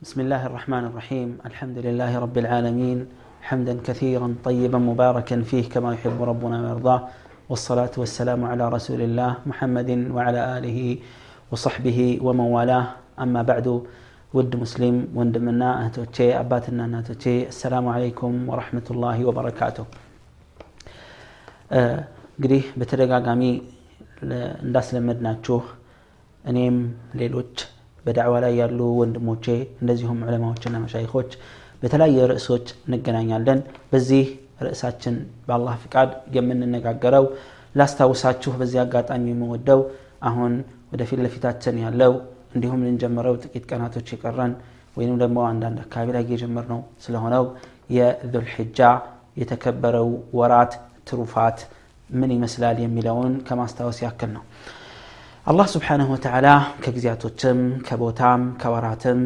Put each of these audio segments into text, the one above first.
بسم الله الرحمن الرحيم الحمد لله رب العالمين حمدا كثيرا طيبا مباركا فيه كما يحب ربنا ويرضاه والصلاة والسلام على رسول الله محمد وعلى آله وصحبه ومن والاه أما بعد ود مسلم وندمنا أهتوتشي أباتنا ناتوتشي السلام عليكم ورحمة الله وبركاته እንግዲህ በተደጋጋሚ እንዳስለመድናችሁ እኔም ሌሎች በዳዕዋ ላይ ያሉ ወንድሞቼ እንደዚሁም ዑለማዎችና መሻይኮች በተለያየ ርዕሶች እንገናኛለን። በዚህ ርዕሳችን በአላህ ፍቃድ የምንነጋገረው ላስታውሳችሁ በዚህ አጋጣሚ የምወደው አሁን ወደፊት ለፊታችን ያለው እንዲሁም ልንጀምረው ጥቂት ቀናቶች የቀረን ወይም ደግሞ አንዳንድ አካባቢ ላይ እየጀመር ነው ስለሆነው የዙልሕጃ የተከበረው ወራት ትሩፋት ምን ይመስላል የሚለውን ከማስታወስ ያክል ነው አላህ ስብሓንሁ ወተዓላ ከጊዜያቶችም ከቦታም ከወራትም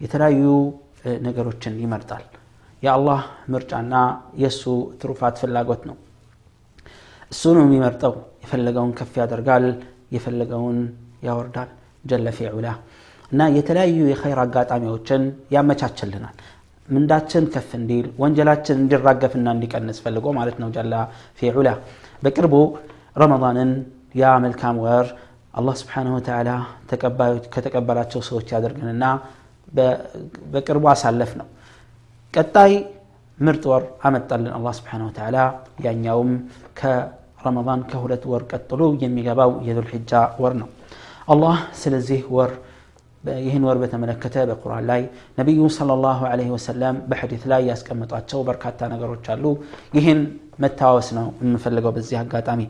የተለያዩ ነገሮችን ይመርጣል የአላህ ምርጫና የእሱ ትሩፋት ፍላጎት ነው እሱ ነው የሚመርጠው የፈለገውን ከፍ ያደርጋል የፈለገውን ያወርዳል ጀለ ፊዑላ እና የተለያዩ የኸይር አጋጣሚዎችን ያመቻችልናል ምንዳችን ከፍ እንዲል ወንጀላችን እንዲራገፍና እንዲቀንስ ፈልጎ ማለት ነው ጀላ ፊዑላ በቅርቡ ረመዳንን ያ መልካም ወር አላህ ስብሓን ወተላ ከተቀበላቸው ሰዎች ያደርገንና በቅርቡ አሳለፍ ነው ቀጣይ ምርጥ ወር አመጣልን አላህ ስብሓን ወተላ ያኛውም ከረመዳን ከሁለት ወር ቀጥሎ የሚገባው የዙልሕጃ ወር ነው አላህ ስለዚህ ወር ይህን ወር በተመለከተ በቁርአን ላይ ነቢዩ ለ ላሁ ወሰለም በሐዲት ላይ ያስቀመጧቸው በርካታ ነገሮች አሉ ይህን መታወስ ነው የምፈልገው በዚህ አጋጣሚ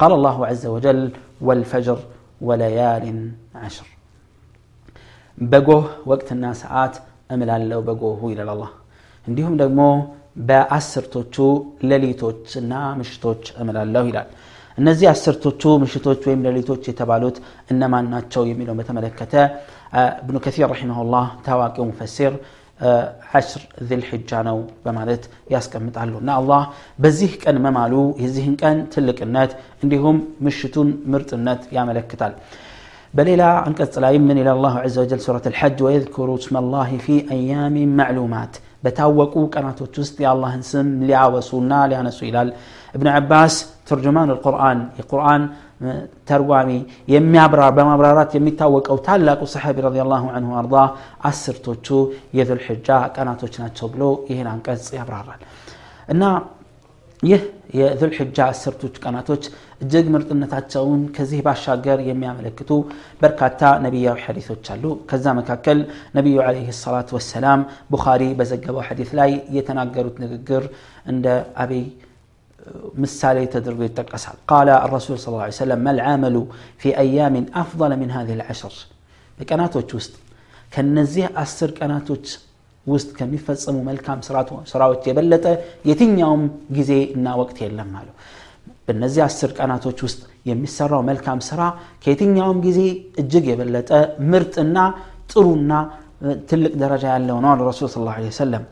ቃል አላሁ ዘ ወጀል ወልፈጅር ወለያሊን ዓሽር በጎህ ወቅትና ሰዓት እምላለው በጎሁ ይላል አላህ እንዲሁም ደግሞ በአስርቶቹ ሌሊቶችና ምሽቶች እምላለሁ ይላል እነዚህ አስርቶቹ ምሽቶች ወይም ሌሊቶች የተባሉት እነማን ናቸው የሚለው በተመለከተ እብኑ ከሲር ረሒመሁላህ ታዋቂው ሙፈሲር عشر ذي الحجة نو بمالت ياسكن متعلو نا الله بزيه كان ممالو يزيهن كان تلك النات عندهم مشتون مرت النات يا ملك كتال بليلا عنك تلايم من إلى الله عز وجل سورة الحج ويذكروا اسم الله في أيام معلومات بتاوكو كانت تستي الله سم لعوسونا لعنسو إلال ابن عباس ترجمان القرآن القرآن ተርጓሚ በማብራራት የሚታወቀው ታላቁ ሰሓቢ ረዲ ላሁ አንሁ አርዳ አስርቶቹ የዙልሕጃ ቀናቶች ናቸው ብሎ ይህን አንቀጽ ያብራራል እና ይህ የዙልሕጃ አስርቶች ቀናቶች እጅግ ምርጥነታቸውን ከዚህ ባሻገር የሚያመለክቱ በርካታ ነቢያዊ ሐዲቶች አሉ ከዛ መካከል ነቢዩ ዓለይህ ሰላት ወሰላም ቡኻሪ በዘገበው ሐዲት ላይ የተናገሩት ንግግር እንደ አብይ مثالي تدربي التقصع قال الرسول صلى الله عليه وسلم ما العمل في أيام أفضل من هذه العشر بقنات وست كان نزيه أسر قنات وست كان يفصم ملكام سراوات يبلت يتين يوم جزي إنا وقت يلم مالو بالنزي أسر قنات وست يمسروا ملكام سرا كيتين يوم جزي الجي يبلت مرت إنا ترونا تلك درجة اللي الرسول صلى الله عليه وسلم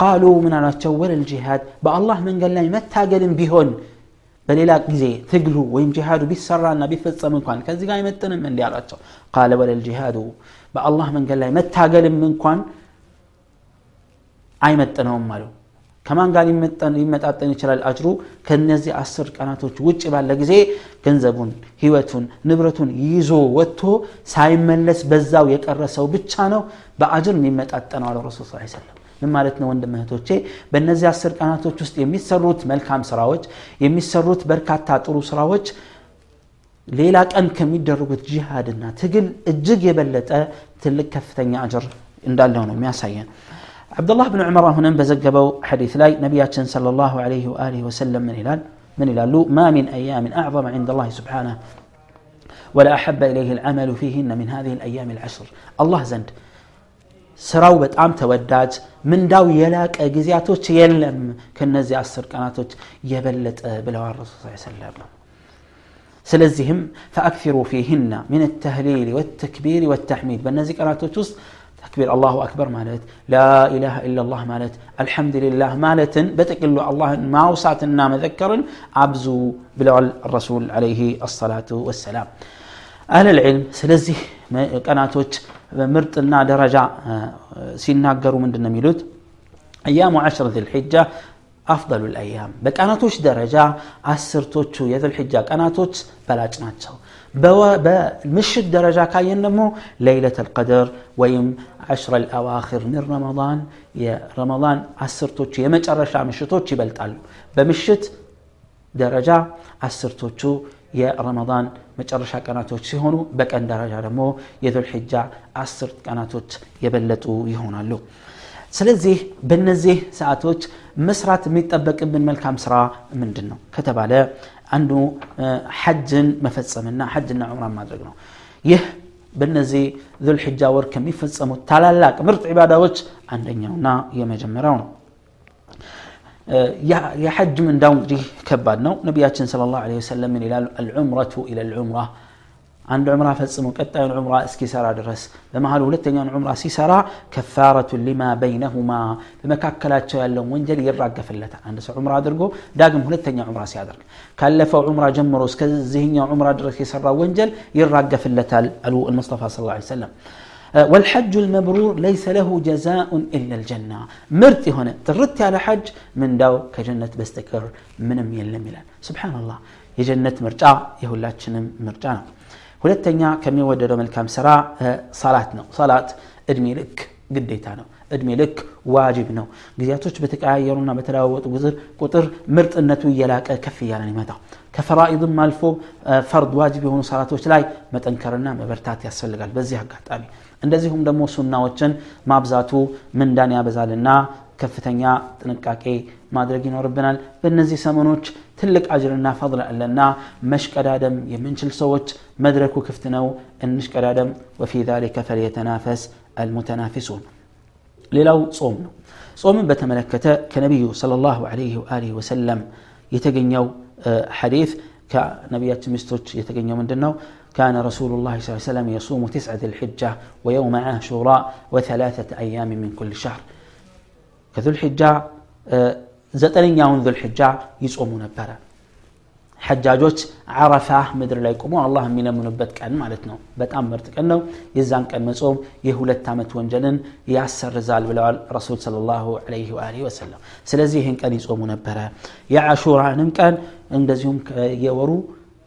ቃሉ ምን አሏቸው ወለል ጂሃድ በአላህ መንገድ ላይ መታገልም ቢሆን በሌላ ጊዜ ትግሉ ወይም ጂሃዱ ቢሰራና ቢፈጸም እንኳን ከዚህ ጋር አይመጥንም እንዲ አሏቸው ቃለ ወለል ጂሃዱ በአላህ መንገድ ላይ መታገልም እንኳን አይመጥነውም አሉ ከማን ጋር ሊመጣጠን ይችላል አጅሩ ከነዚህ አስር ቀናቶች ውጭ ባለ ጊዜ ገንዘቡን ህይወቱን ንብረቱን ይዞ ወጥቶ ሳይመለስ በዛው የቀረ ሰው ብቻ ነው በአጅር የሚመጣጠነው አለ ረሱል ስ ሰለም ምን ማለት ነው ወንድም እህቶቼ በእነዚህ አስር ቀናቶች ውስጥ የሚሰሩት መልካም ስራዎች የሚሰሩት በርካታ ጥሩ ስራዎች ሌላ ቀን ከሚደረጉት ጂሃድና ትግል እጅግ የበለጠ ትልቅ ከፍተኛ አጅር እንዳለው ነው የሚያሳየን عبدالله بن عمر هنا بزقبوا حديث لاي نبياتنا صلى الله عليه وآله وسلم من هلال من هلال ما من أيام أعظم عند الله سبحانه ولا أحب إليه العمل فيهن من هذه الأيام العشر الله زند ስራው በጣም ተወዳጅ ምንዳው የላቀ ጊዜያቶች የለም ከነዚህ አስር ቀናቶች የበለጠ ብለዋል ረሱል ስ ሰለም ስለዚህም ፈአክፊሩ ፊህና ምን ተህሊል ወተክቢር ወተሕሚድ በእነዚህ ቀናቶች ውስጥ ተክቢር አላሁ አክበር ማለት ላኢላሃ ኢላላህ ማለት አልሐምዱሊላህ ማለትን በጥቅሉ አላህን ማውሳትና መዘከርን አብዙ ብለዋል ረሱል ዓለይህ አሰላቱ ወሰላም أهل العلم سلزي قناتوش مرتنا درجة سينا قرو من دنا ميلوت أيام عشر ذي الحجة أفضل الأيام بك أنا توش درجة عسر توتشو ذي الحجة أنا توتش بلاج ناتشو بوا مش الدرجة كاي نمو ليلة القدر ويم عشر الأواخر من رمضان يا رمضان عسر توتشو مش أرشا مش توتشي بلتعلو بمشت درجة عسر توتشو የረመዳን መጨረሻ ቀናቶች ሲሆኑ በቀን ደረጃ ደግሞ የዙል ሒጃ አስር ቀናቶች የበለጡ ይሆናሉ ስለዚህ በእነዚህ ሰዓቶች መስራት የሚጠበቅብን መልካም ስራ ምንድን ነው ከተባለ አንዱ ሐጅን መፈጸምና ሐጅና ዑምራን ማድረግ ነው ይህ በእነዚህ ዙልሕጃ ወር ከሚፈጸሙት ታላላቅ ምርጥ ዒባዳዎች አንደኛውና የመጀመሪያው ነው يحج من دون جي كباد نو نبياتشن صلى الله عليه وسلم من إلى العمرة إلى العمرة عند عمرة فتصم قطع العمرة اسكي سارة درس لما هل ولدت عن عمرة سي سارة كفارة لما بينهما لما كاكلات شوال لهم ونجل يرقى فلتا عند سو عمرة درقو داقم ولدت عن عمرة سي درق كلفة عمرة جمرو اسكي زهن عمرة درس يسرى ونجل يرقى فلتا المصطفى صلى الله عليه وسلم والحج المبرور ليس له جزاء إلا الجنة مرت هنا ترت على حج من داو كجنة بستكر من يلم سبحان الله የጀነት ምርጫ የሁላችንም ምርጫ ነው ሁለተኛ ከሚወደደው መልካም ስራ ሰላት ነው ሰላት እድሜ ልክ ግዴታ ነው እድሜ ልክ ዋጅብ ነው ጊዜያቶች በተቀያየሩና በተለዋወጡ ቁጥር ምርጥነቱ እየላቀ ከፍ እያለን ይመጣው كفرائض مالفو فرض واجب يهون صلاة وش لاي ما تنكرنا ما برتاتي أسفل بزي حقا تامي عندزي هم دمو سنة وچن ما بزاتو من دانيا بزالنا كفتنيا تنكاكي ما درقين وربنا بالنزي سمنوش تلك أجرنا فضل ألنا مش كرادم يمنشل سوت مدركو كفتنو انش كرادم وفي ذلك فليتنافس المتنافسون للاو صومنو صوم بتملكته كنبيه صلى الله عليه وآله وسلم يتقنيو حديث كنبيات ሚስቶች يتقن يوم الدنو كان رسول الله صلى الله عليه وسلم يصوم تسعة الحجة ويوم عاشوراء وثلاثة أيام من كل شهر. كذو الحجة آه، زتلين يوم ذو الحجة يصومون برا. ሐጃጆች ዓረፋ ምድር ላይ ቆሞ አላህ የሚለምኑበት ቀን ማለት ነው በጣም ምርጥ ቀን ነው የዛን ቀን መጾም የሁለት ዓመት ወንጀልን ያሰርዛል ብለዋል ረሱል ስለ ላሁ ለ ወሰለም ስለዚህ ይህን ቀን ይጾሙ ነበረ የአሹራንም ቀን እንደዚሁም የወሩ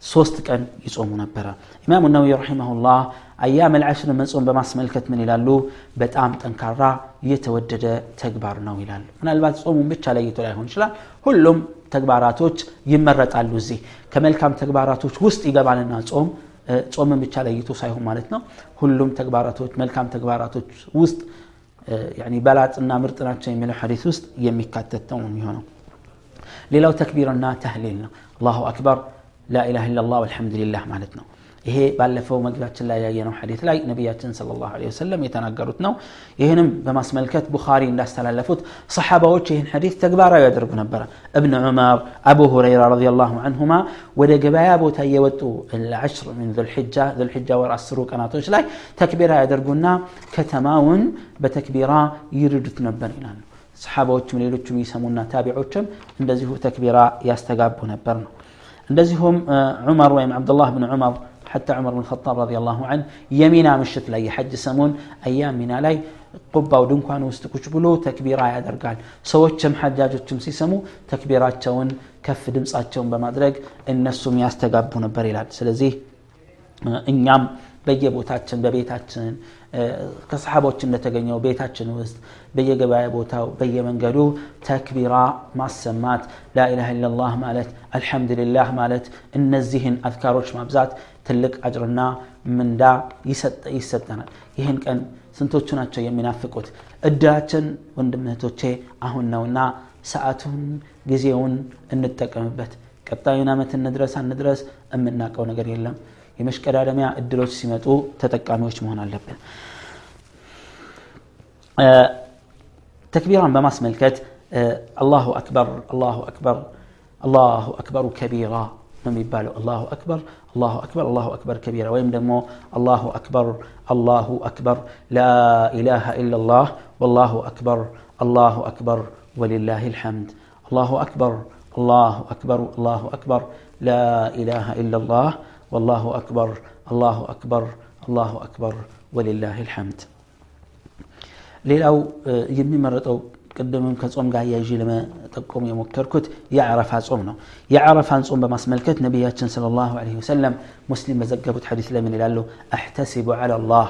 ሶስት ቀን ይጾሙ ነበረ ኢማሙ ነዊ ረሒመሁላህ አያም ልዓሽር መጾም በማስመልከት ምን ይላሉ በጣም ጠንካራ የተወደደ ተግባር ነው ይላሉ ምናልባት ጾሙን ብቻ ለይቶ ላይሆን ይችላል ሁሉም ተግባራቶች ይመረጣሉ እዚህ ከመልካም ተግባራቶች ውስጥ ይገባልና ጾም ጾምን ብቻ ለይቶ ሳይሆን ማለት ነው ሁሉም ተግባራቶች መልካም ተግባራቶች ውስጥ በላጥና ምርጥ ናቸው የሚለው ሐዲስ ውስጥ የሚካተት ነው የሚሆነው ሌላው ተክቢርና ተህሊል ነው አላሁ አክበር ላኢላህ ኢላላህ ወልሐምዱሊላህ ማለት ነው ይሄ ባለፈው መግቢያችን ላይ ያየነው ሐዲት ላይ ነቢያችን ስለ ላሁ ወሰለም የተናገሩት ነው ይህንም በማስመልከት ቡኻሪ እንዳስተላለፉት ሰሓባዎች ይህን ሐዲት ተግባራዊ ያደርጉ ነበረ እብን ዑመር አቡ ሁረይራ ረዲ ላሁ አንሁማ ወደ ገበያ ቦታ እየወጡ ለዓሽር ምን ዙልሕጃ ዙልሕጃ ወር አስሩ ቀናቶች ላይ ተክቢራ ያደርጉና ከተማውን በተክቢራ ይርዱት ነበር ይላሉ ሰሓባዎችም ሌሎችም ይሰሙና ታቢዖችም እንደዚሁ ተክቢራ ያስተጋቡ ነበር ነው እንደዚሁም ዑመር ወይም ዓብዱላህ ብን ዑመር حتى عمر بن الخطاب رضي الله عنه يمينا مشت لي حج سمون أيام منا لي قبا ودنكوان وستكوش بلو تكبيرا يا درقال سوتشم حجاجوتشم سيسمو تكبيرات شون كف دمصات شون بمدرق النسوم يستقابون بريلات سلزيه እኛም በየቦታችን በቤታችን ከሰሓቦች እንደተገኘው ቤታችን ውስጥ በየገበያ ቦታው በየመንገዱ ተክቢራ ማሰማት ላኢላህ ኢላላህ ማለት አልሐምዱሊላህ ማለት እነዚህን አዝካሮች ማብዛት ትልቅ አጅርና ምንዳ ይሰጠናል። ይህን ቀን ስንቶቹ ናቸው የሚናፍቁት? እድላችን ወንድም እህቶቼ አሁን ነውና ሰዓቱን ጊዜውን እንጠቀምበት። ቀጣዩን ዓመት እንድረስ አንድረስ የምናውቀው ነገር የለም የመሽቀዳደሚያ እድሎች ሲመጡ ተጠቃሚዎች መሆን አለብን ተክቢራን በማስመልከት አላሁ አክበር አላሁ አክበር አላሁ አክበሩ ከቢራ ነው የሚባለው አላሁ አክበር አላሁ አክበር አላሁ አክበር ከቢራ ወይም ደግሞ አላሁ አክበር አላሁ አክበር ላኢላሃ ኢላላህ ወላሁ አክበር አላሁ አክበር ወሊላህ ልሐምድ አላሁ አክበር አላሁ አክበር አላሁ አክበር لا إله إلا الله والله أكبر الله أكبر الله أكبر ولله الحمد ሌላው የሚመረጠው ቅድምም ከጾም ጋር አያይዤ ለመጠቆም የሞከርኩት የዓረፋ ጾም ነው የዓረፋን ጾም በማስመልከት ነቢያችን ስለ ላሁ ለ ወሰለም ሙስሊም በዘገቡት ሐዲስ ላይ ምን ይላሉ አሕተሲቡ ላ ላህ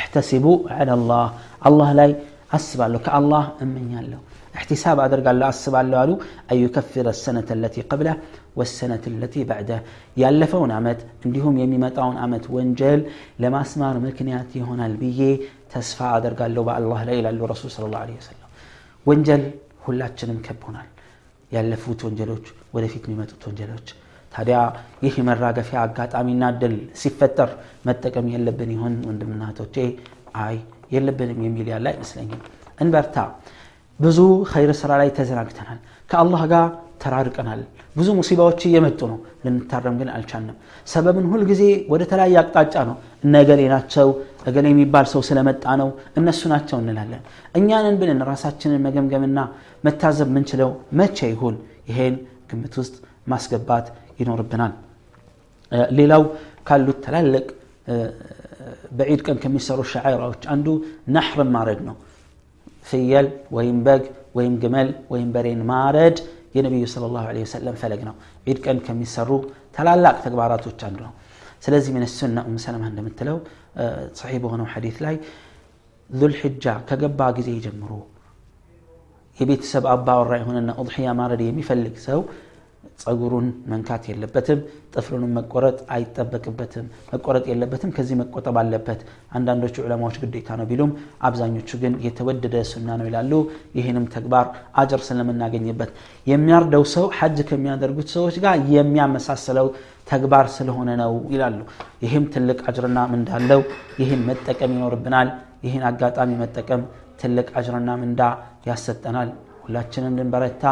አሕተሲቡ ላ ላህ አላህ ላይ አስባለሁ ከአላህ እመኛለሁ احتساب أدرق الله أصب الله قالوا أن يكفر السنة التي قبله والسنة التي بعده يالفون أمت عندهم يمي متعون أمت وانجل لما اسمار مكنياتي هنا البيي تسفى أدرق الله الله لا إله إلا الرسول صلى الله عليه وسلم ወንጀል ሁላችንም ከቦናል ያለፉት ወንጀሎች ወደፊት የሚመጡት ወንጀሎች ታዲያ ይህ የመራገፊያ አጋጣሚና እድል ሲፈጠር መጠቀም የለብን ይሆን ወንድምናቶቼ አይ የለብንም የሚል ያለ አይመስለኝም እንበርታ ብዙ ኸይር ስራ ላይ ተዘናግተናል። ከአላህ ጋር ተራርቀናል። ብዙ ሙሲባዎች እየመጡ ነው። ልንታረም ግን አልቻልንም። ሰበብን ሁልጊዜ ወደ ተለያየ አቅጣጫ ነው። እነ እገሌ ናቸው እገሌ የሚባል ሰው ስለመጣ ነው እነሱ ናቸው እንላለን። እኛንን ብልን ራሳችንን መገምገምና መታዘብ ምንችለው መቼ ይሁን? ይሄን ግምት ውስጥ ማስገባት ይኖርብናል። ሌላው ካሉት ትላልቅ በዒድ ቀን ከሚሰሩ ሸዓይራዎች አንዱ ናሕርን ማረድ ነው ፍየል ወይም በግ ወይም ግመል ወይም በሬን ማረድ የነቢዩ ስለ ላሁ ለ ወሰለም ፈለግ ነው ዒድ ቀን ከሚሰሩ ታላላቅ ተግባራቶች አንዱ ነው ስለዚህ ምን ሱና ኡም ሰለማ እንደምትለው ሰሒህ በሆነው ሐዲት ላይ ዙልሕጃ ከገባ ጊዜ ጀምሮ የቤተሰብ አባወራ የሆነና ኡድሕያ ማረድ የሚፈልግ ሰው ጸጉሩን መንካት የለበትም ጥፍሩንም መቆረጥ አይጠበቅበትም። መቆረጥ የለበትም ከዚህ መቆጠብ አለበት። አንዳንዶቹ ዑለማዎች ግዴታ ነው ቢሉም አብዛኞቹ ግን የተወደደ ሱና ነው ይላሉ። ይህንም ተግባር አጀር ስለምናገኝበት የሚያርደው ሰው ሐጅ ከሚያደርጉት ሰዎች ጋር የሚያመሳስለው ተግባር ስለሆነ ነው ይላሉ። ይህም ትልቅ አጅርና ምንዳለው ይህን መጠቀም ይኖርብናል። ይህን አጋጣሚ መጠቀም ትልቅ አጅርና ምንዳ ያሰጠናል። ሁላችንም ልንበረታ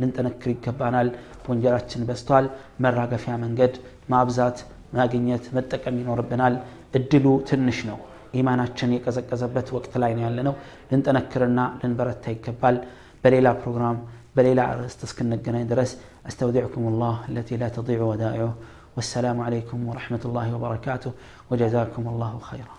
ልንጠነክር ይገባናል ወንጀላችን በስቷል መራገፊያ መንገድ ማብዛት ማግኘት መጠቀም ይኖርብናል እድሉ ትንሽ ነው ኢማናችን የቀዘቀዘበት ወቅት ላይ ነው ያለነው ልንጠነክርና ልንበረታ ይገባል በሌላ ፕሮግራም በሌላ ርዕስት እስክንገናኝ ድረስ استودعكم الله التي لا تضيع ودائعه والسلام عليكم ورحمة الله وبركاته وجزاكم الله خيرا